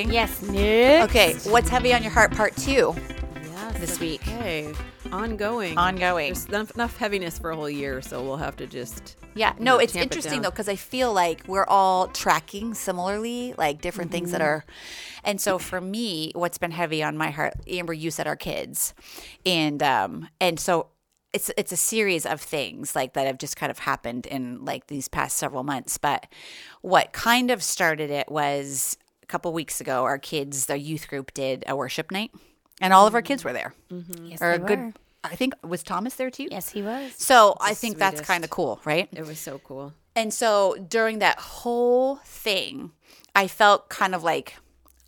recording? Yes, Nick. Okay, what's heavy on your heart, part two? Yes, This week. Okay, ongoing. Ongoing. There's enough, enough heaviness for a whole year, so we'll have to just. Yeah, no, it's tamp it interesting though because I feel like we're all tracking similarly, like different things Mm-hmm. that are. And so for me, what's been heavy on my heart, Amber, you said our kids, and um, and so it's it's a series of things like that have just kind of happened in like these past several months. But what kind of started it was couple weeks ago. Our kids, the youth group, did a worship night, and all of our kids were there. Mm-hmm. Yes, Or a good, were. I think was Thomas there too. Yes, he was. So I think that's kind of cool, right? It was so cool. And so during that whole thing, I felt kind of like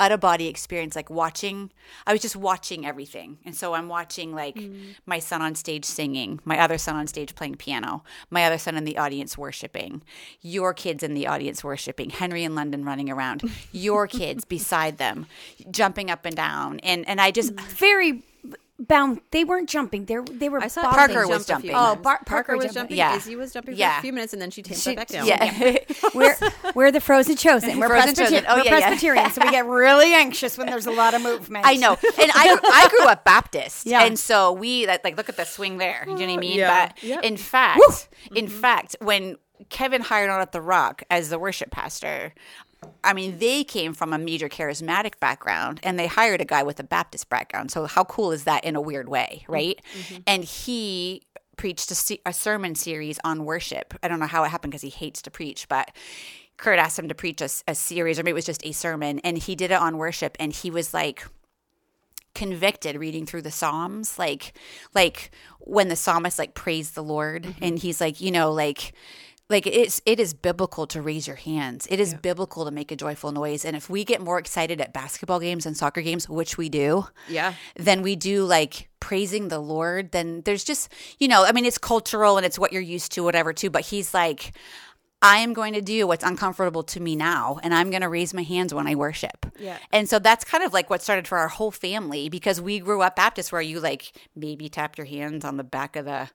out of body experience, like watching. I was just watching everything. And so I'm watching like mm. my son on stage singing, my other son on stage playing piano, my other son in the audience worshiping, your kids in the audience worshiping, Henry and London running around, your kids beside them, jumping up and down. And and I just mm. Very bound. They weren't jumping. They they were. I saw bobbing. Parker Parker was jumped a few jumping. Oh. Bar- Parker Parker was jumped- jumping. yeah. Izzy was jumping for a few minutes, and then she tamed She- back down. yeah. we're we're the frozen chosen. We're, Frozen Presbyter- chosen. Oh, we're yeah, yeah. Presbyterians, so we get really anxious when there's a lot of movement. I know, and I I grew up Baptist, Yeah. and so we like like, look at the swing there. You know what I mean? Yeah. But Yep. in fact, in fact, when Kevin hired on at the Rock as the worship pastor. I mean, they came from a major charismatic background and they hired a guy with a Baptist background. So, how cool is that in a weird way, right? Mm-hmm. And he preached a, se- a sermon series on worship. I don't know how it happened because he hates to preach, but Kurt asked him to preach a series, or maybe it was just a sermon, and he did it on worship. And he was like, convicted reading through the psalms like like when the psalmist like praised the lord mm-hmm. and he's like you know like like it's it is biblical to raise your hands it is biblical to make a joyful noise and if we get more excited at basketball games and soccer games which we do Yeah. than we do like praising the lord then there's just you know i mean it's cultural and it's what you're used to whatever too but he's like I am going to do what's uncomfortable to me now, and I'm going to raise my hands when I worship. Yeah. And so that's kind of like what started for our whole family because we grew up Baptist where you like maybe tap your hands on the back of the,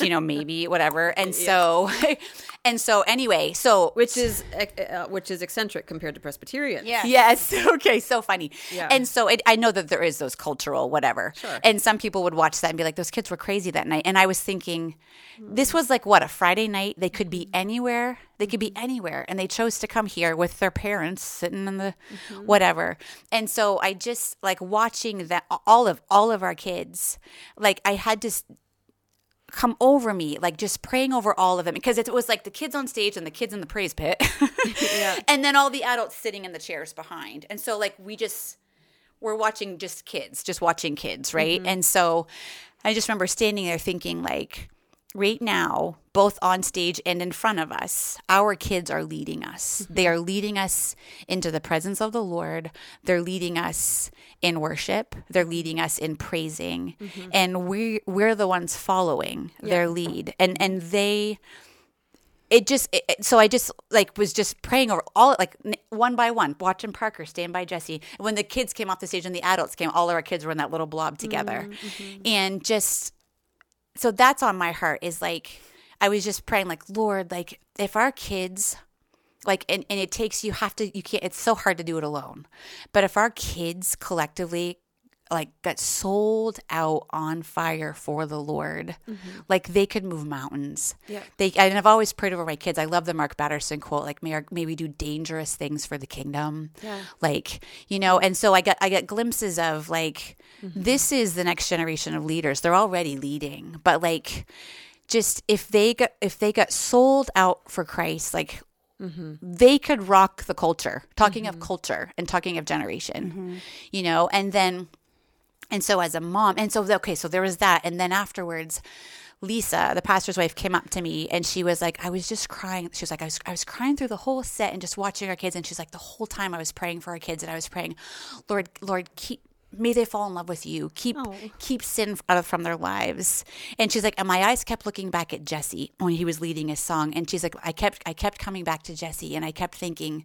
you know, maybe whatever. And so, and so anyway, so Which is uh, uh which is eccentric compared to Presbyterian. Yeah. Yes. Okay. So funny. Yeah. And so it, I know that there is those cultural whatever. Sure. And some people would watch that and be like, those kids were crazy that night. And I was thinking, this was like what a Friday night. They could be mm-hmm. anywhere. They could be anywhere, and they chose to come here with their parents sitting in the mm-hmm. whatever. And so I just like watching that all of all of our kids. Like I had to. Come over me like just praying over all of them because it was like the kids on stage and the kids in the praise pit. And then all the adults sitting in the chairs behind. And so like we just we're watching just kids just watching kids right? Mm-hmm. And so i just remember standing there thinking like right now both on stage and in front of us our kids are leading us. Mm-hmm. They are leading us into the presence of the lord. They're leading us in worship. They're leading us in praising. Mm-hmm. And we we're the ones following their lead. And and they it just it, so I just like was just praying over all like one by one, watching Parker stand by Jesse. When the kids came off the stage and the adults came, all of our kids were in that little blob together, mm-hmm. and just so that's on my heart is like I was just praying like Lord, like if our kids like and, and it takes you have to you can't it's so hard to do it alone but if our kids collectively like got sold out on fire for the lord. Mm-hmm. Like they could move mountains. Yeah. they and i've always prayed over my kids. I love the mark batterson quote like may, our, may we do dangerous things for the kingdom. Yeah. like you know and so i got i got glimpses of like mm-hmm. this is the next generation of leaders. They're already leading but like just if they got if they got sold out for christ like mm-hmm. they could rock the culture. Talking of culture and talking of generation you know and then and so as a mom and so okay so there was that. And then afterwards lisa the pastor's wife came up to me and she was like i was just crying. She was like i was, I was crying through the whole set and just watching our kids. And she's like the whole time i was praying for our kids and i was praying lord lord keep may they fall in love with you. Keep oh. keep sin out of uh, from their lives. And she's like and my eyes kept looking back at jesse when he was leading his song. And she's like i kept i kept coming back to jesse and i kept thinking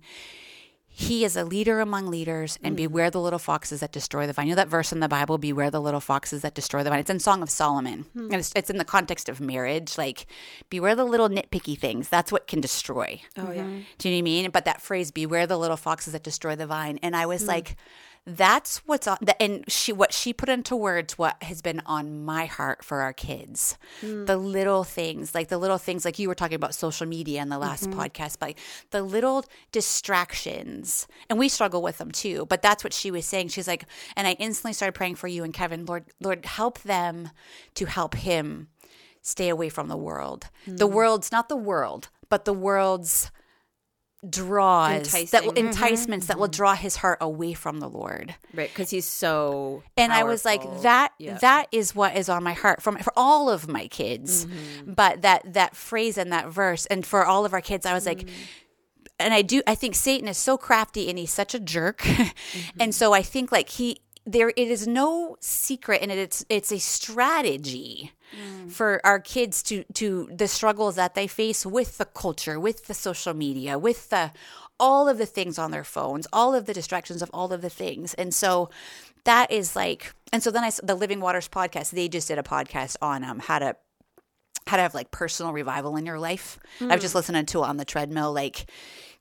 he is a leader among leaders, and mm. beware the little foxes that destroy the vine. You know that verse in the Bible, beware the little foxes that destroy the vine. It's in Song of Solomon. Hmm. And it's, it's in the context of marriage. Like, beware the little nitpicky things. That's what can destroy. Oh yeah. Do you know what I mean? But that phrase, beware the little foxes that destroy the vine. And I was hmm. like, that's what's on the, and she what she put into words what has been on my heart for our kids. Hmm. The little things like the little things like you were talking about social media in the last mm-hmm. podcast but like, the little distractions and we struggle with them too but that's what she was saying. She's like and i instantly started praying for you and kevin. Lord lord help them to help him stay away from the world. The hmm. world's not the world but the world's draws that will Enticing. enticements that will draw his heart away from the Lord. Right, because he's so. And I was like that Yeah. that is what is on my heart from for all of my kids. Mm-hmm. But that that phrase and that verse and for all of our kids I was like Mm. and I do I think Satan is so crafty and he's such a jerk. Mm-hmm. and so I think like he there it is no secret and it's it's a strategy Mm. for our kids to to the struggles that they face with the culture, with the social media, with the all of the things on their phones, all of the distractions of all of the things. And so that is like and so then I the Living Waters podcast, they just did a podcast on um how to how to have like personal revival in your life. I've just listening to it on the treadmill, like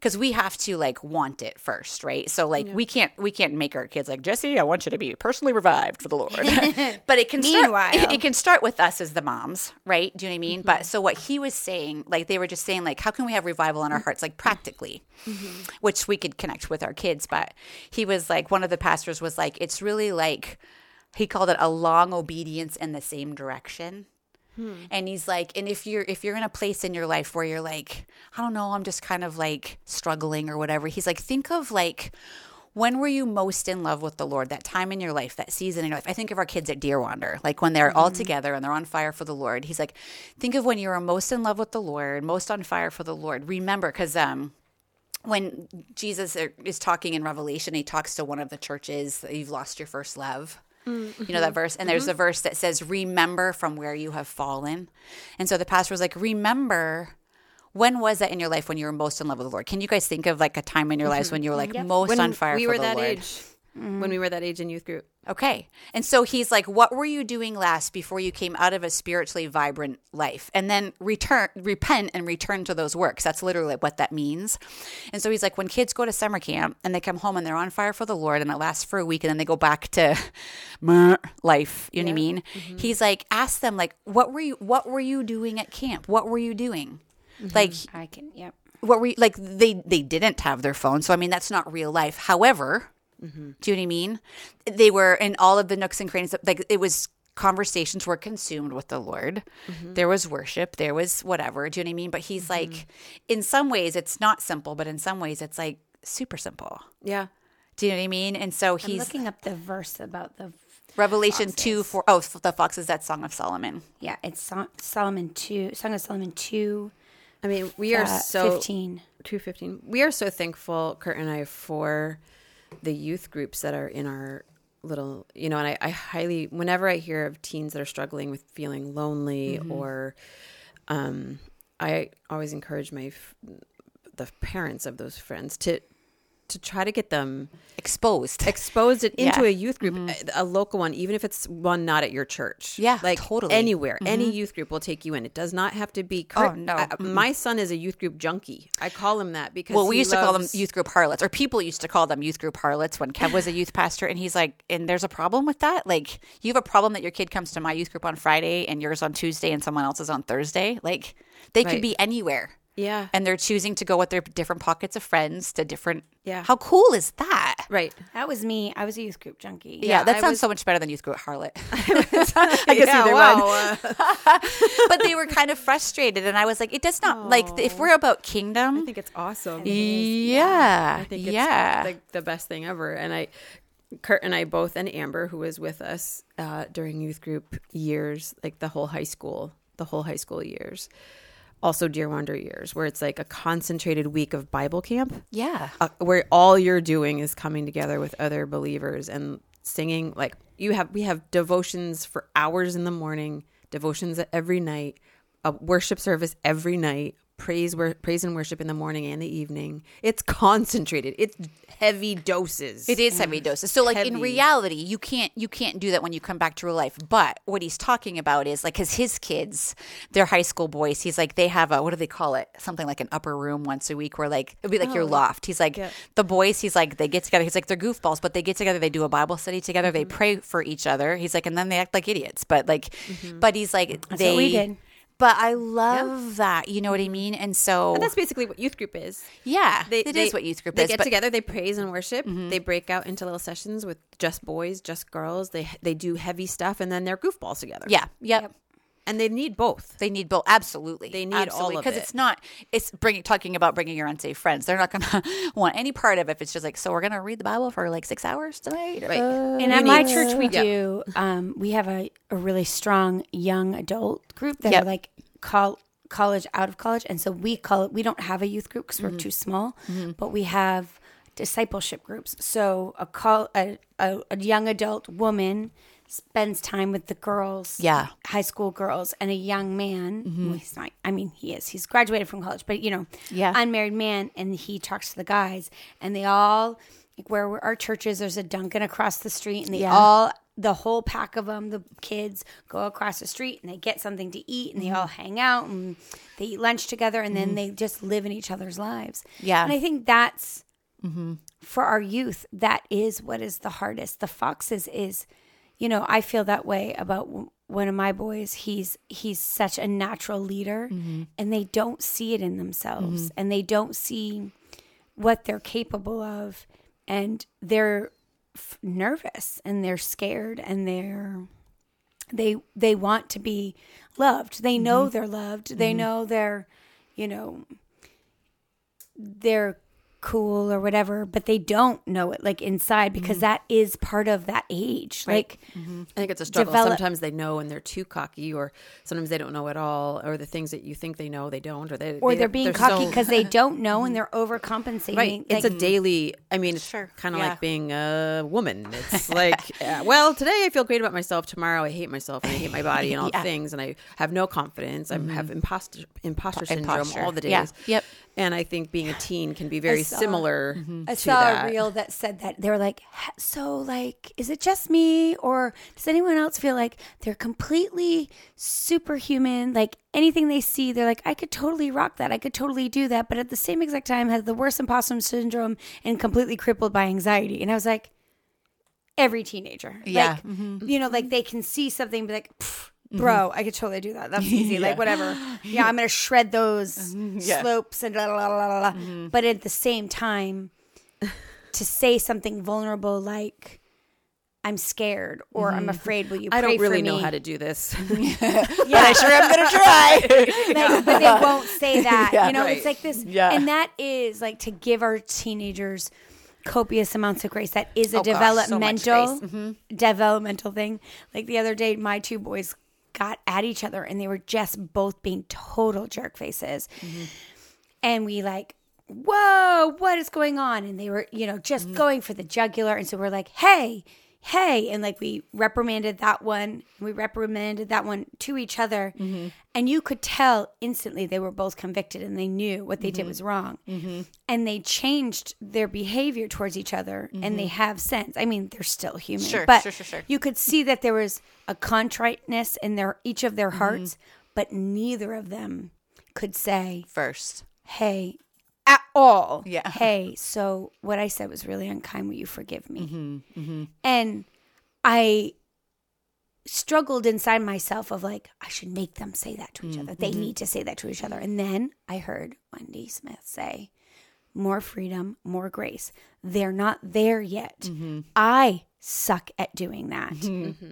because we have to like want it first, right? So like we can't we can't make our kids like Jesse. I want you to be personally revived for the Lord, but it can start. It can start with us as the moms, right? Do you know what I mean? But mm-hmm. so what he was saying, like they were just saying, like how can we have revival in our mm. hearts, like practically, mm-hmm. which we could connect with our kids. But he was like one of the pastors was like it's really like he called it a long obedience in the same direction Hmm. and he's like and if you're if you're in a place in your life where you're like i don't know i'm just kind of like struggling or whatever he's like think of like when were you most in love with the lord? That time in your life that season in your life. I think of our kids at deer wander like when they're all hmm. together and they're on fire for the lord. He's like think of when you were most in love with the lord most on fire for the lord. Remember because um when Jesus uh, is talking in Revelation, he talks to one of the churches, that you've lost your first love. Mm-hmm. You know that verse? And there's a mm-hmm. verse that says, Remember from where you have fallen. And so the pastor was like, Remember, when was that in your life when you were most in love with the Lord? Can you guys think of like a time in your lives mm-hmm. when you were like most when on fire we for were the that Lord? age. When we were that age in youth group. Okay. And so he's like, What were you doing last before you came out of a spiritually vibrant life? And then return, repent and return to those works. That's literally what that means. And so he's like, When kids go to summer camp and they come home and they're on fire for the Lord and it lasts for a week and then they go back to life, you know what I mean? Mm-hmm. He's like, Ask them, like, what were you, what were you doing at camp? What were you doing? Mm-hmm. Like, I can. Yep. what were you, like they they didn't have their phone so i mean that's not real life however Mm-hmm. do you know what i mean they were in all of the nooks and crannies like it was conversations were consumed with the lord mm-hmm. there was worship there was whatever do you know what i mean but he's mm-hmm. like in some ways it's not simple but in some ways it's like super simple Yeah. do you know what i mean and so I'm he's looking up the verse about the. revelation 2 foxes. 4 oh the foxes that song of solomon Yeah, it's Sol- Solomon two, Song of Solomon two, I mean, we are uh, so fifteen. 215. We are so thankful, Kurt and I, for the youth groups that are in our little, you know, and I, I highly, whenever I hear of teens that are struggling with feeling lonely or, um, I always encourage my, f- the parents of those friends to, to try to get them exposed exposed it into Yeah. Mm-hmm. a youth group, a, a local one, even if it's one not at your church. Yeah, like totally. Mm-hmm. anywhere, any youth group will take you in. It does not have to be. Oh, no. I- my son is a youth group junkie. I call him that because Well, we used to call them youth group harlots, or people used to call them youth group harlots when Kev was a youth pastor. And he's like, and there's a problem with that? Like, you have a problem that your kid comes to my youth group on Friday and yours on Tuesday and someone else's on Thursday? Like, they could be anywhere. Yeah, And they're choosing to go with their different pockets of friends to different. Yeah. How cool is that? right. That was me. I was a youth group junkie. Yeah, Yeah, that I sounds was- so much better than youth group harlot. I guess either one. uh, but they were kind of frustrated. And I was like, it does not, like, if we're about kingdom. I think it's awesome. yeah. I think it's yeah. like the best thing ever. And I, Kurt and I both, and Amber, who was with us uh, during youth group years, like the whole high school, the whole high school years, also Deer Wander years, where it's like a concentrated week of Bible camp, yeah. uh, where all you're doing is coming together with other believers and singing. Like you have, we have devotions for hours in the morning, devotions every night, a worship service every night, praise wor- praise and worship in the morning and the evening. It's concentrated. It's heavy doses. It is heavy mm. doses. So like in reality, you can't you can't do that when you come back to real life. But what he's talking about is like cuz his kids, they're high school boys. He's like they have a what do they call it? Something like an upper room once a week where like it'd be like your oh, loft. He's like the boys, he's like they get together. He's like they're goofballs, but they get together, they do a Bible study together, they mm-hmm. pray for each other. He's like and then they act like idiots. But like mm-hmm. but he's like they what we did. But I love that. You know what I mean? And so And that's basically what youth group is. yeah, They, it is they- what youth group they is. They get but- together, they praise and worship. Mm-hmm. They break out into little sessions with just boys, just girls. They they do heavy stuff, and then they're goofballs together. Yeah, yep. And they need both. They need both. Absolutely, They need all of because it. it's not. It's bringing talking about bringing your unsafe friends. They're not going to want any part of it. If it's just like, so we're going to read the Bible for like six hours tonight. Right. Uh, And at my need- church, we Yeah. do. Um, we have a, a really strong young adult group that Yep. are like col- college out of college, and so we call it. We don't have a youth group because Mm-hmm. we're too small, but we have discipleship groups. So a call a, a, a young adult woman spends time with the girls, Yeah. Mm-hmm. high school girls, and a young man. Well, he's not. I mean, he is. He's graduated from college, but you know, Yeah. unmarried man, and he talks to the guys, and they all like where our churches. There's a Dunkin' across the street, and they Yeah. all the whole pack of them, the kids, go across the street and they get something to eat, and they all Mm-hmm. hang out and they eat lunch together, and then they just live in each other's lives. Yeah. and I think that's Mm-hmm. for our youth. That is what is the hardest. The foxes is, you know, I feel that way about one of my boys. He's he's such a natural leader, Mm-hmm. and they don't see it in themselves, mm-hmm. and they don't see what they're capable of, and they're f- nervous and they're scared and they're they they want to be loved. They know mm-hmm. they're loved. They mm-hmm. know they're, you know, they're cool or whatever, but they don't know it like inside because mm. that is part of that age. Like mm-hmm. I think it's a struggle. Develop- Sometimes they know and they're too cocky, or sometimes they don't know at all, or the things that you think they know they don't, or they or they, they're being so- cocky because they don't know and mm-hmm. they're overcompensating. Right. It's a daily, I mean, it's Sure. kind of Yeah. like being a woman. It's like, uh, well, today I feel great about myself. Tomorrow I hate myself and I hate my body and all Yeah. the things. And I have no confidence. I have mm-hmm. imposter, imposter syndrome Imposter. all the days. Yeah. Yep. And I think being a teen can be very saw- similar mm-hmm. I to saw that. a reel that said that they were like, so like, is it just me, or does anyone else feel like they're completely superhuman? Like anything they see, they're like, I could totally rock that, I could totally do that, but at the same exact time, has the worst imposter syndrome and completely crippled by anxiety. And I was like, every teenager, Yeah. like, mm-hmm. you know, like they can see something, and be like. "Pff, Bro, mm-hmm. I could totally do that. That's easy. Like whatever. Yeah, I'm gonna shred those mm-hmm. Yeah. slopes and la la la la la. Mm-hmm. But at the same time, to say something vulnerable like I'm scared or I'm afraid. Will you? Pray I don't really know me? how to do this. Yeah, I sure am gonna try. Like, but they won't say that. Yeah, you know, it's like this, Yeah. and that is like to give our teenagers copious amounts of grace. That is a Oh, gosh, so much developmental. Mm-hmm. developmental thing. Like the other day, my two boys got at each other and they were just both being total jerk faces, Mm-hmm. and we like. Whoa, what is going on? And they were, you know, just Mm-hmm. going for the jugular. And so we're like, hey, hey. And like we reprimanded that one, we reprimanded that one to each other. Mm-hmm. And you could tell instantly they were both convicted and they knew what they Mm-hmm. did was wrong. And they changed their behavior towards each other and they have since. I mean, they're still human. Mm-hmm. Sure, but sure, sure, sure. you could see that there was a contriteness in their each of their Mm-hmm. hearts, but neither of them could say, First. hey, at all. Yeah. Hey, so what I said was really unkind. Will you forgive me? Mm-hmm, mm-hmm, And I struggled inside myself of like, I should make them say that to each other. They mm-hmm, need to say that to each other. And then I heard Wendy Smith say, more freedom, more grace. They're not there yet. Mm-hmm. I suck at doing that.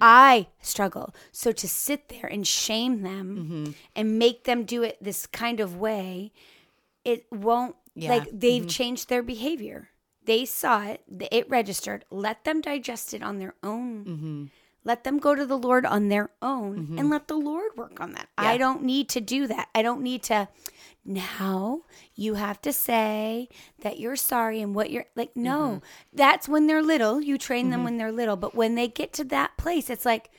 I struggle. So to sit there and shame them and make them do it this kind of way, it won't Yeah. like they've mm-hmm. changed their behavior. They saw it, it registered. Let them digest it on their own. Mm-hmm. Let them go to the Lord on their own mm-hmm. and let the Lord work on that. I don't need to do that. I don't need to now you have to say that you're sorry and what you're like no. That's when they're little. You train them when they're little, but when they get to that place it's like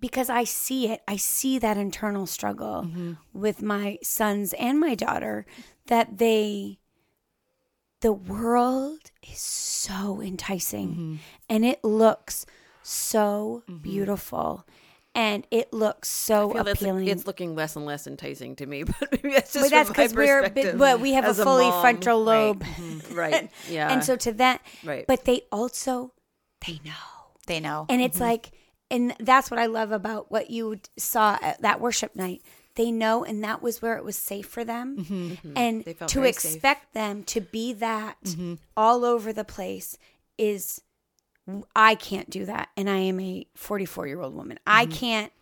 because I see it, I see that internal struggle mm-hmm. with my sons and my daughter that they the world is so enticing mm-hmm. and it looks so mm-hmm. beautiful and it looks so appealing. it's looking less and less enticing to me, but maybe that's just but that's because we're but, but we have a fully frontal lobe. right? Yeah, And so to that Right. but they also they know. They know. And it's like, and that's what I love about what you saw at that worship night. They know, and that was where it was safe for them. Mm-hmm. Mm-hmm. And They felt to very safe. expect them to be that mm-hmm. all over the place is, I can't do that. And I am a 44 year old woman. I can't.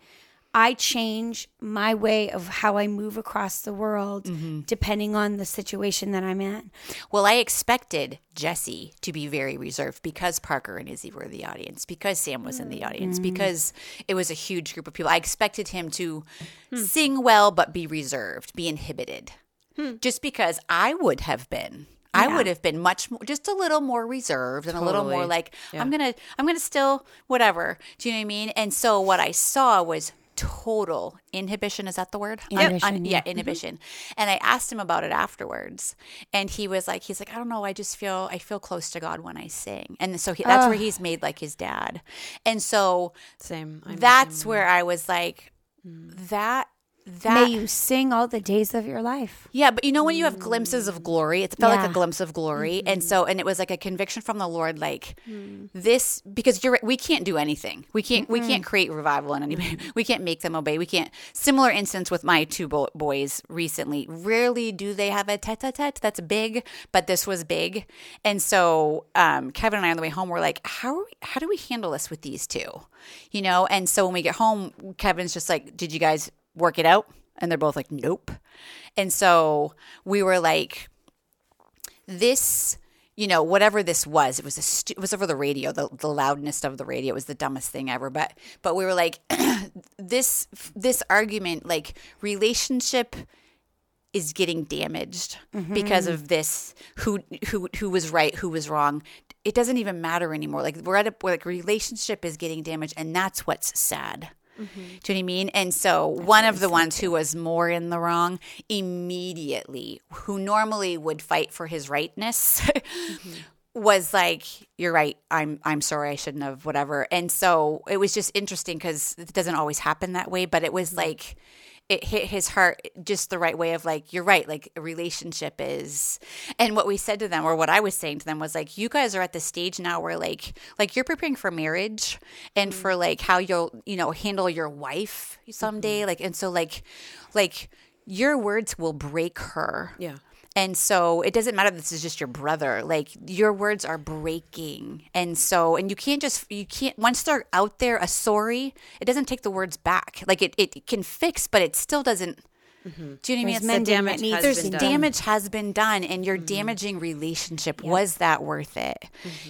I change my way of how I move across the world mm-hmm. depending on the situation that I'm in. Well, I expected Jesse to be very reserved because Parker and Izzy were the audience, because Sam was in the audience, mm. because it was a huge group of people. I expected him to hmm. sing well, but be reserved, be inhibited, hmm. just because I would have been. I would have been much more, just a little more reserved and a little more like Yeah. I'm gonna, I'm gonna still whatever. Do you know what I mean? And so what I saw was total inhibition. Is that the word? Inhibition, Un- yeah. yeah, mm-hmm. inhibition. And I asked him about it afterwards, and he was like, he's like, I don't know, I just feel I feel close to God when I sing, and so he, that's where he's made like his dad, and so same. I'm that's same where I was like, mm. that that May you sing all the days of your life. yeah, but you know when you have glimpses of glory, it felt like a glimpse of glory, mm-hmm. and so and it was like a conviction from the Lord, like mm. this because you're we can't do anything. We can't we mm-hmm. can't create revival in anybody. We can't make them obey. We can't. Similar instance with my two bo- boys recently. Rarely do they have a tete-a-tete that's big, but this was big, and so um, Kevin and I on the way home were like, how are we, how do we handle this with these two, you know? And so when we get home, Kevin's just like, did you guys work it out? And they're both like, nope. And so we were like, this, you know, whatever this was, it was a stu- it was over the radio, the, the loudness of the radio. It was the dumbest thing ever. But but we were like, this this argument, like relationship is getting damaged mm-hmm. because of this who who who was right who was wrong it doesn't even matter anymore like we're at a like relationship is getting damaged and that's what's sad do you know what I mean? And so one of the ones who was more in the wrong immediately, who normally would fight for his rightness, was like, "You're right. I'm I'm sorry. I shouldn't have. Whatever." And so it was just interesting because it doesn't always happen that way, but it was like it hit his heart just the right way of like you're right like a relationship is and what we said to them or what i was saying to them was like you guys are at the stage now where like like you're preparing for marriage and for mm-hmm. like how you'll you know handle your wife someday mm-hmm. like and so like like your words will break her Yeah. And so it doesn't matter if this is just your brother. Like your words are breaking. And so and you can't just you can't once they're out there a sorry, it doesn't take the words back. Like it, it can fix, but it still doesn't do you know what I mean? There's It's mending the that needs There's damage has been done and your damaging relationship was that worth it?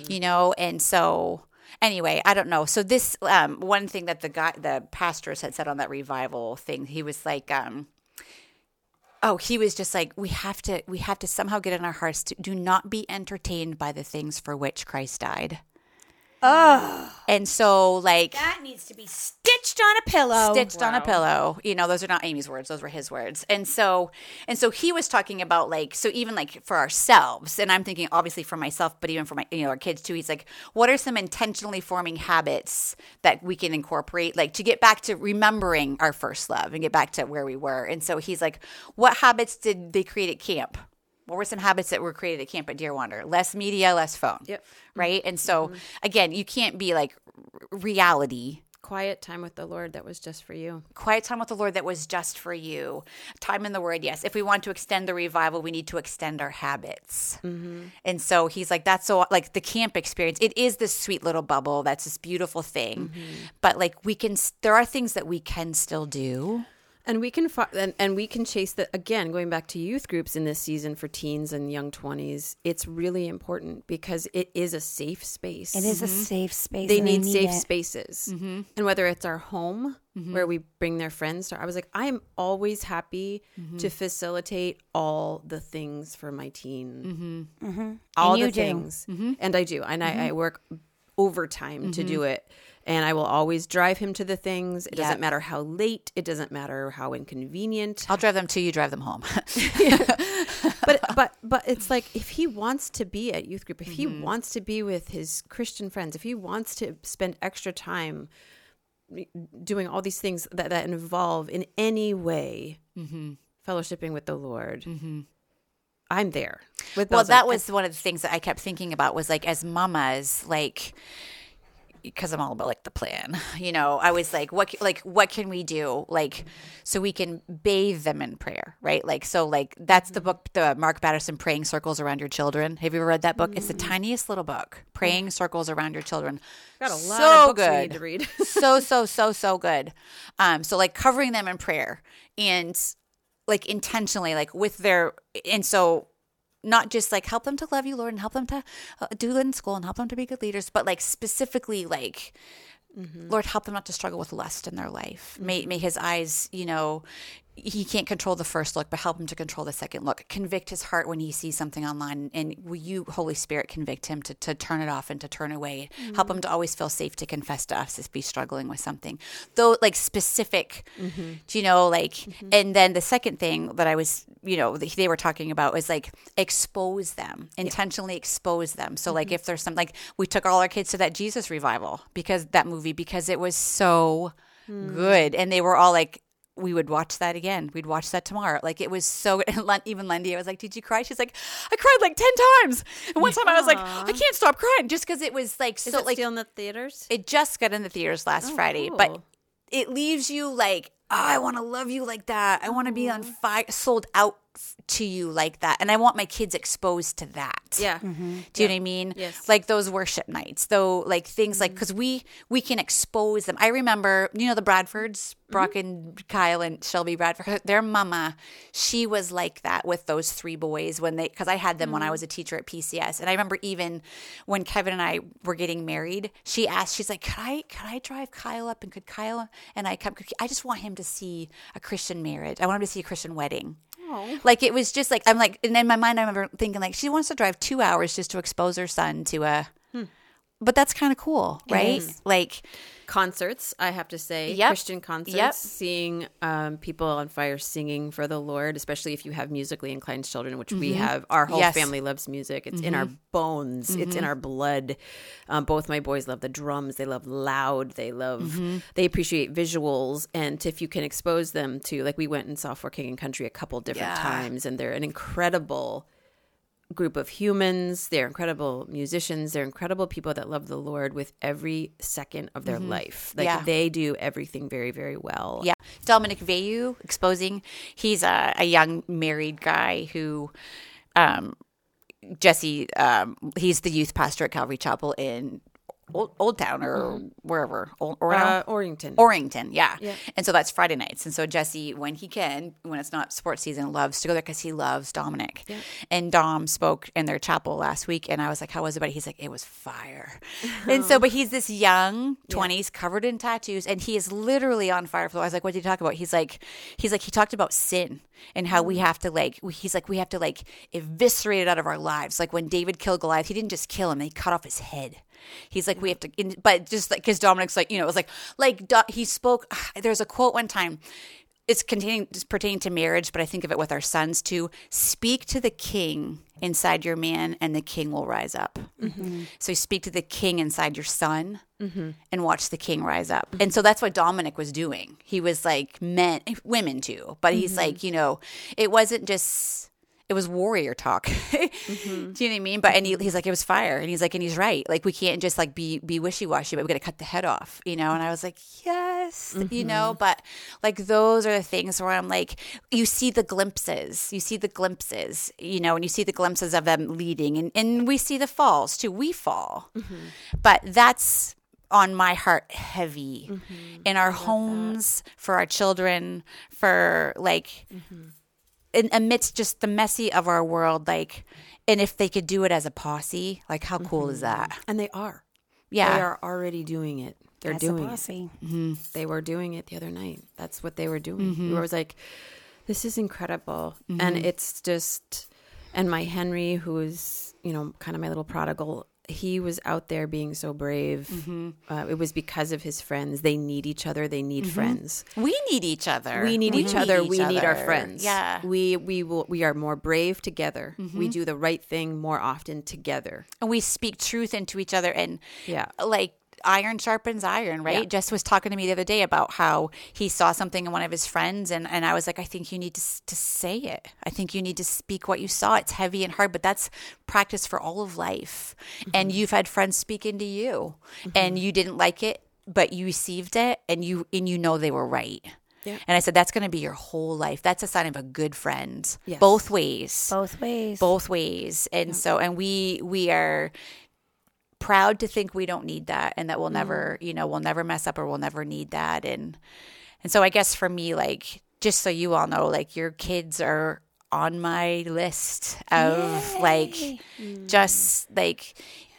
You know, and so anyway, I don't know. So this um one thing that the guy the pastors had said on that revival thing, he was like um Oh, he was just like we have to we have to somehow get in our hearts to do not be entertained by the things for which Christ died. Oh, And so like that needs to be stitched on a pillow. stitched on a pillow. You know, those are not Amy's words; those were his words. And so, and so he was talking about like, so even like for ourselves, and I'm thinking obviously for myself, but even for my, you know, our kids too. He's like, what are some intentionally forming habits that we can incorporate, like to get back to remembering our first love and get back to where we were. And so he's like, what habits did they create at camp? What were some habits that were created at camp at Deer Wander? Less media, less phone. Yep. Mm-hmm. Right. And so mm-hmm. again, you can't be like r- reality Quiet time with the Lord that was just for you. quiet time with the Lord that was just for you. Time in the Word, yes. If we want to extend the revival, we need to extend our habits. Mm-hmm. And so he's like, that's so like the camp experience. It is this sweet little bubble. That's this beautiful thing. But like we can, there are things that we can still do. And we can fi- and, and we can chase that again. Going back to youth groups in this season for teens and young twenties, it's really important because it is a safe space. It is a mm-hmm. safe space. They and need safe it. spaces, mm-hmm. and whether it's our home mm-hmm. where we bring their friends to, I was like, I am always happy to facilitate all the things for my teen, all And you the do. things, and I do, and I, I work overtime to do it. And I will always drive him to the things. It Yeah. doesn't matter how late, it doesn't matter how inconvenient. I'll drive them to you, drive them home. but but but it's like if he wants to be at youth group, if he Mm-hmm. wants to be with his Christian friends, if he wants to spend extra time doing all these things that, that involve in any way Mm-hmm. fellowshipping with the Lord, I'm there. With well, that was one of the things that I kept thinking about was like as mamas, like because I'm all about like the plan, you know. I was like, what, like, what can we do, like, so we can bathe them in prayer, right? Like, so, like, that's the book, the Mark Batterson "Praying Circles Around Your Children." Have you ever read that book? It's the tiniest little book, "Praying Circles Around Your Children." got a lot so of books good. need to read. so so so so good. Um, so like covering them in prayer and like intentionally, like with their and so not just like help them to love you, Lord, and help them to uh, do good in school and help them to be good leaders, but like specifically like. Lord, help them not to struggle with lust in their life. May, may his eyes, you know, he can't control the first look, but help him to control the second look. Convict his heart when he sees something online. And will you, Holy Spirit, convict him to, to turn it off and to turn away? Help him to always feel safe to confess to us if he's struggling with something. Though, like specific, mm-hmm. do you know, like, mm-hmm. and then the second thing that I was, you know, they were talking about was like expose them, intentionally expose them. So, like, mm-hmm. if there's some, like, we took all our kids to that Jesus revival because that movie, because it was so hmm. good. And they were all like, we would watch that again. We'd watch that tomorrow. Like it was so. And even Lindy, I was like, "Did you cry?" She's like, "I cried like ten times." And one time I was like, "I can't stop crying," just because it was like so like still in the theaters? it just got in the theaters last Oh, Friday, but it leaves you like, oh, I want to love you like that. I want to be on fire, sold out to you like that, and I want my kids exposed to that. yeah. Mm-hmm. Do you know what I mean? Yes. Like those worship nights, though, like things like mm-hmm. because we we can expose them. I remember, you know, the Bradfords, mm-hmm. Brock and Kyle and Shelby Bradford. Their mama, she was like that with those three boys when they because I had them when I mm. was a teacher at PCS, and I remember even when Kevin and I were getting married, she asked, she's like, could I could I drive Kyle up and could Kyle and I come? Could, I just want him to see a Christian marriage. I want him to see a Christian wedding. Oh. Like it was just like I'm like, and in my mind, I remember thinking like she wants to drive two hours just to expose her son to a. But that's kind of cool, right? Like, concerts i have to say. Yep. christian concerts Yep. seeing um, people on fire singing for the lord especially if you have musically inclined children which we have. Our whole Yes. family loves music. It's in our bones. It's in our blood. Um, both my boys love the drums. They love loud. They love they appreciate visuals. And if you can expose them to like we went and saw for king and country a couple different Yeah. times and they're an incredible group of humans. They're incredible musicians. They're incredible people that love the Lord with every second of their life. Like Yeah. they do everything very, very well. yeah, Dominic Veyu exposing. He's a, a young married guy who, um, Jesse, um, he's the youth pastor at Calvary Chapel in Old, Old Town or wherever, Old, or Uh, Orrington. Orrington, yeah. Yeah. And so that's Friday nights. And so Jesse, when he can, when it's not sports season, loves to go there because he loves Dominic. And Dom spoke in their chapel last week, and I was like, "How was it?" But he's like, "It was fire." and so, but he's this young twenties, covered in tattoos, and he is literally on fire. For I was like, "What did you talk about?" He's like, "He's like, he talked about sin and how we have to like." He's like, "We have to like eviscerate it out of our lives." Like when David killed Goliath, he didn't just kill him; he cut off his head. He's like, we mm-hmm. have to, but just like, because Dominic's like, you know, it was like, like Do- he spoke. There's a quote one time. It's containing, it's pertaining to marriage, but I think of it with our sons too. Speak to the king inside your man, and the king will rise up. Mm-hmm. Mm-hmm. So you speak to the king inside your son, and watch the king rise up. And so that's what Dominic was doing. He was like men, eh, women too, but he's like, you know, it wasn't just it was warrior talk. Do you know what I mean? But and he, he's like, it was fire, and he's like, and he's right. Like we can't just like be be wishy washy, but we got to cut the head off, you know. And I was like, yes, you know. But like those are the things where I'm like, you see the glimpses, you see the glimpses, you know, and you see the glimpses of them leading, and and we see the falls too. We fall, but that's on my heart heavy in our homes for our children for like in, amidst just the messy of our world, like, and if they could do it as a posse, like, how cool is mm-hmm. that? And they are. Yeah. They are already doing it. They're That's a doing it. posse. They were doing it the other night. That's what they were doing. Mm-hmm. We was like, this is incredible. And mm-hmm. it's just, and my Henry, who is, you know, kind of my little prodigal, he was out there being so brave. Mm-hmm. Uh, it was because of his friends. They need each other. They need friends. We need each other. We need each other. we need our friends. Yeah. We we will. We are more brave together. Mm-hmm. We do the right thing more often together. and we speak truth into each other and Yeah. like iron sharpens iron right? Yeah. jess was talking to me the other day about how he saw something in one of his friends and, and i was like i think you need to, to say it. I think you need to speak what you saw. It's heavy and hard but that's practice for all of life. And mm-hmm. you've had friends speak into you and mm-hmm. you didn't like it but you received it and you and you know they were right. And i said that's going to be your whole life. That's a sign of a good friend. Yes. both ways. Both ways. both ways. And so and we we are proud to think we don't need that and that we'll mm-hmm. never you know we'll never mess up or we'll never need that. And and so i guess for me like just so you all know like your kids are on my list of like just like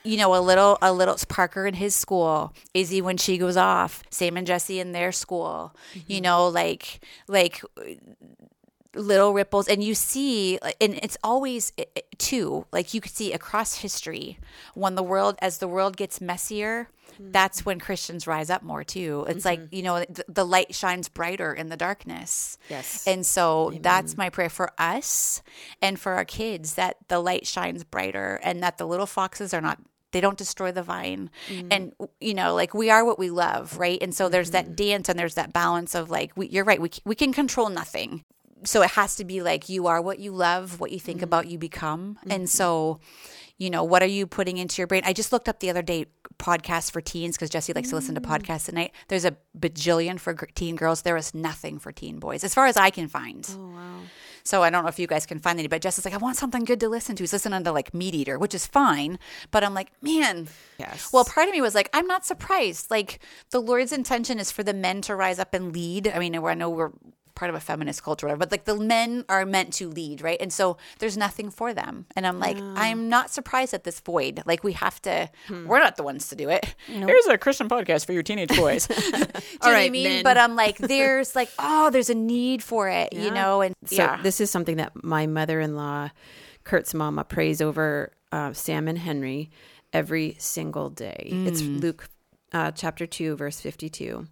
you know a little a little parker in his school izzy when she goes off sam and jesse in their school you mm-hmm. know like like little ripples and you see and it's always eh, eh, too like you could see across history when the world as the world gets messier that's when christians rise up more too. It's like you know the, the light shines brighter in the darkness. Yes. and so that's my prayer for us and for our kids that the light shines brighter and that the little foxes are not they don't destroy the vine. And you know like we are what we love right? And so there's that dance and there's that balance of like we, you're right we, we can control nothing so it has to be like you are what you love what you think mm-hmm. about you become and mm-hmm. so you know what are you putting into your brain i just looked up the other day podcasts for teens because jesse likes to listen to mm. podcasts at night there's a bajillion for teen girls there is nothing for teen boys as far as i can find Oh wow. so I don't know if you guys can find any, but Jess is like, I want something good to listen to. He's listening to like Meat Eater, which is fine. But I'm like, man. Yes. Well, part of me was like, I'm not surprised. Like the Lord's intention is for the men to rise up and lead. I mean, I know we're part of a feminist culture, but like the men are meant to lead, right? And so there's nothing for them. And I'm like, I'm not surprised at this void. Like we have to, we're not the ones to do it. Here's a Christian podcast for your teenage boys. do you know what I right, mean? men. But I'm like, there's like, oh, there's a need for it, you know? And So yeah. this is something that my mother-in-law, Kurt's mama, prays over uh, Sam and Henry every single day. It's Luke uh, chapter two, verse fifty-two.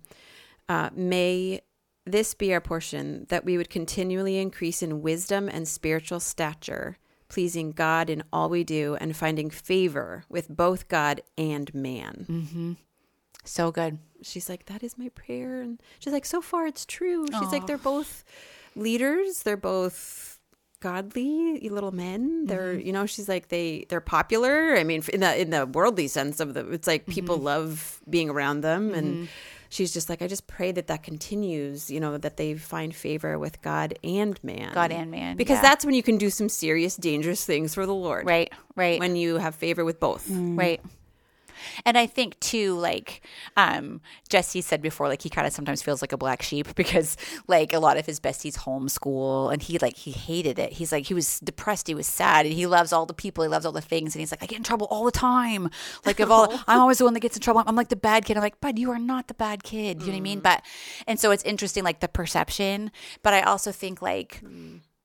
Uh, may this be our portion that we would continually increase in wisdom and spiritual stature, pleasing God in all we do, and finding favor with both God and man. Mm-hmm. so good. she's like, that is my prayer. And she's like, so far it's true. She's like, they're both leaders. They're both godly little men. They're, mm-hmm. you know, she's like, they, they're popular. I mean, in the, in the worldly sense of the, it's like people mm-hmm. love being around them. And she's just like, I just pray that that continues, you know, that they find favor with God and man. God and man, Because yeah. that's when you can do some serious, dangerous things for the Lord. Right, right. When you have favor with both. Right. And I think too, like um, Jesse said before, like he kind of sometimes feels like a black sheep because like a lot of his besties homeschool, and he like he hated it. He's like he was depressed, he was sad, and he loves all the people, he loves all the things, and he's like I get in trouble all the time. Like of all, I'm always the one that gets in trouble. I'm like the bad kid. I'm like, bud, you are not the bad kid. You know what I mean? But and so it's interesting, like the perception. But I also think like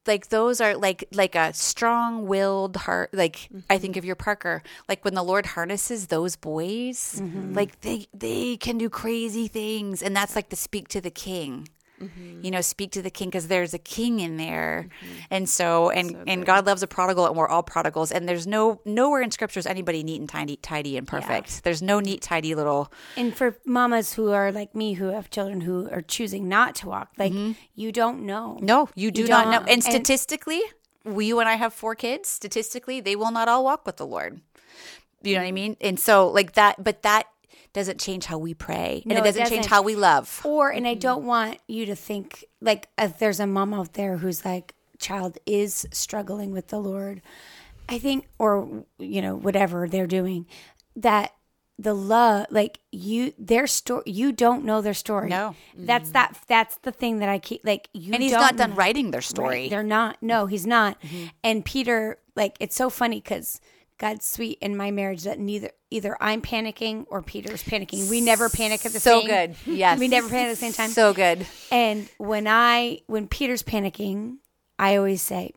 like those are like like a strong-willed heart like i think mm-hmm. of your parker like when the lord harnesses those boys mm-hmm. like they they can do crazy things and that's like to speak to the king Mm-hmm. you know speak to the king because there's a king in there mm-hmm. and so and and god loves a prodigal and we're all prodigals and there's no nowhere in scriptures anybody neat and tidy tidy and perfect there's no neat tidy little And for mamas who are like me, who have children who are choosing not to walk, like mm-hmm. you don't know. No, you do You not know. And And- statistically, we, you and I have four kids. Statistically, they will not all walk with the Lord. You know what I mean? And so, like that, but that doesn't change how we pray, and No, it it doesn't change doesn't. how we love. Or, and I don't want you to think like if there's a mom out there who's like, child is struggling with the Lord, I think, or, you know, whatever they're doing, that the love, like you, their story, you don't know their story. No. That's that, that's the thing that I keep, like, you And he's not done writing their story. Right. They're not. No, he's not. Mm-hmm. And Peter, like, it's so funny because God's sweet in my marriage that neither either I'm panicking or Peter's panicking. We never panic at the so same. So good. Yes, we never panic at the same time. So good. and when I when Peter's panicking, I always say,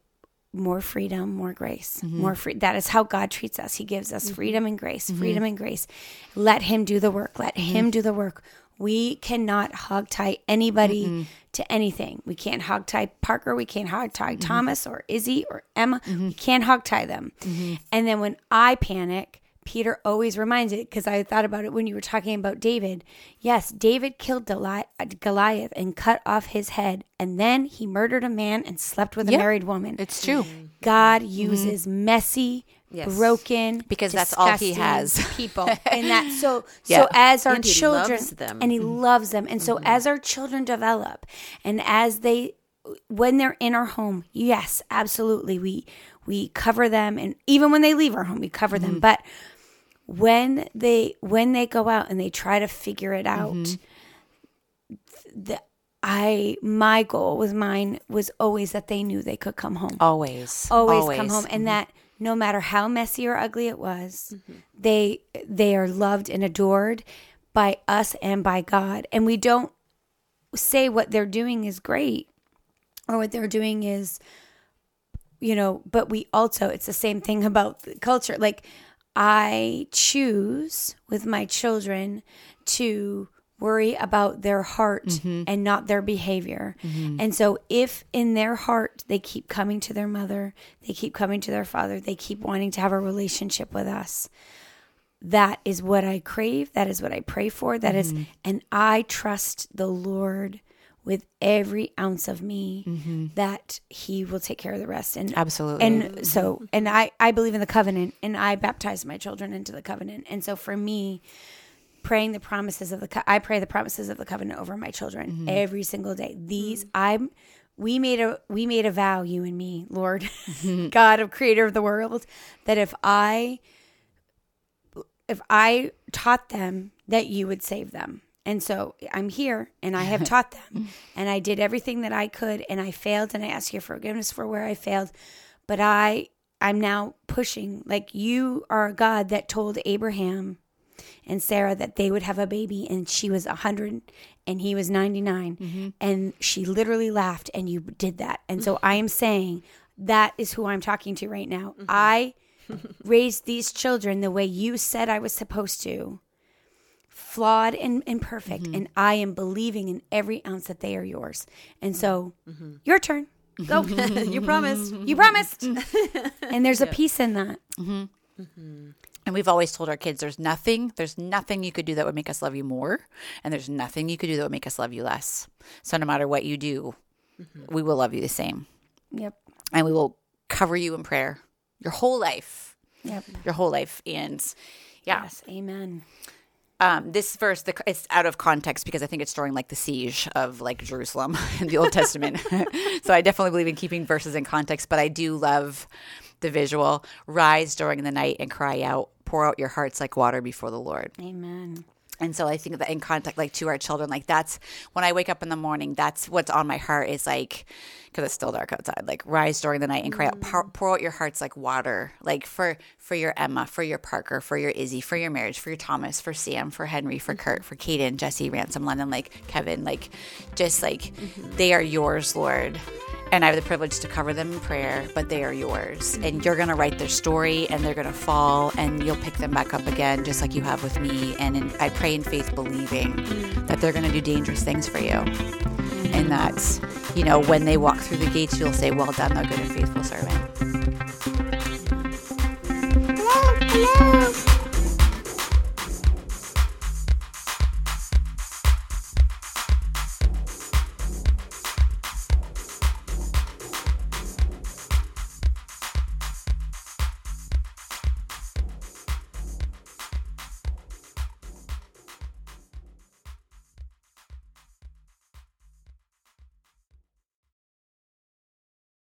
more freedom, more grace, mm-hmm. more free. That is how God treats us. He gives us mm-hmm. freedom and grace, mm-hmm. freedom and grace. Let Him do the work. Let Him do the work. We cannot hog tie anybody to anything. We can't hog tie Parker. We can't hog tie mm-hmm. Thomas or Izzy or Emma. We mm-hmm. can't hog tie them. Mm-hmm. And then when I panic, Peter always reminds it because I thought about it when you were talking about David. Yes, David killed Deli- Goliath and cut off his head, and then he murdered a man and slept with a married woman. It's true. God uses messy, Yes. broken, Because that's all he has. people, and that so Yeah. so as our And he children loves them. and he mm-hmm. loves them, and so mm-hmm. as our children develop, and as they when they're in our home, yes, absolutely, we we cover them, and even when they leave our home, we cover them, mm-hmm. but when they when they go out and they try to figure it out the i my goal with mine was always that they knew they could come home. Always. always, come home. And that no matter how messy or ugly it was mm-hmm. they they are loved and adored by us and by god. And we don't say what they're doing is great or what they're doing is you know but we also it's the same thing about the culture. Like i choose with my children to worry about their heart mm-hmm. and not their behavior mm-hmm. and so if in their heart they keep coming to their mother they keep coming to their father they keep wanting to have a relationship with us that is what I crave. That is what I pray for. That is, mm-hmm. and I trust the Lord with every ounce of me that He will take care of the rest. And Absolutely. And so, and I, I believe in the covenant, and I baptize my children into the covenant. And so, for me, praying the promises of the, co- I pray the promises of the covenant over my children mm-hmm. every single day. These, mm. I'm. We made a we made a vow, you and me, Lord, God of Creator of the world, that if I if I taught them that you would save them. And so I'm here and I have taught them and I did everything that I could and I failed and I ask your forgiveness for where I failed. But I I'm now pushing like you are a God that told Abraham and Sarah that they would have a baby and she was 100 and he was 99 mm-hmm. and she literally laughed and you did that. And so mm-hmm. I am saying that is who I'm talking to right now. Mm-hmm. I raised these children the way you said I was supposed to, flawed and imperfect, and I am believing in every ounce that they are yours. And so, your turn. Go. you promised. you promised. and there's a peace in that. And we've always told our kids there's nothing, there's nothing you could do that would make us love you more. And there's nothing you could do that would make us love you less. So no matter what you do, we will love you the same. Yep. And we will cover you in prayer your whole life. Yep. Your whole life. And yeah. Yes. Amen. um, this verse the, it's out of context because I think it's during like the siege of like Jerusalem in the Old Testament. so I definitely believe in keeping verses in context, but I do love the visual. Rise during the night and cry out. Pour out your hearts like water before the Lord. Amen. And so I think that in contact, like to our children, like that's when I wake up in the morning, that's what's on my heart is like, because it's still dark outside, like rise during the night and cry out, pour, mm. pour out your hearts like water, like for for your Emma, for your Parker, for your Izzy, for your marriage, for your Thomas, for Sam, for Henry, for Kurt, mm-hmm. for Caden, Jesse, Ransom, London, like Kevin, like just like mm-hmm. they are yours, Lord. And I have the privilege to cover them in prayer, but they are yours. And mm-hmm. you're going to write their story and they're going to fall and you'll pick them back up again, just like you have with me. And in, I pray in faith believing that they're going to do dangerous things for you. And that, you know, when they walk through the gates, you'll say, Well done, thou good and faithful servant. Hello, hello.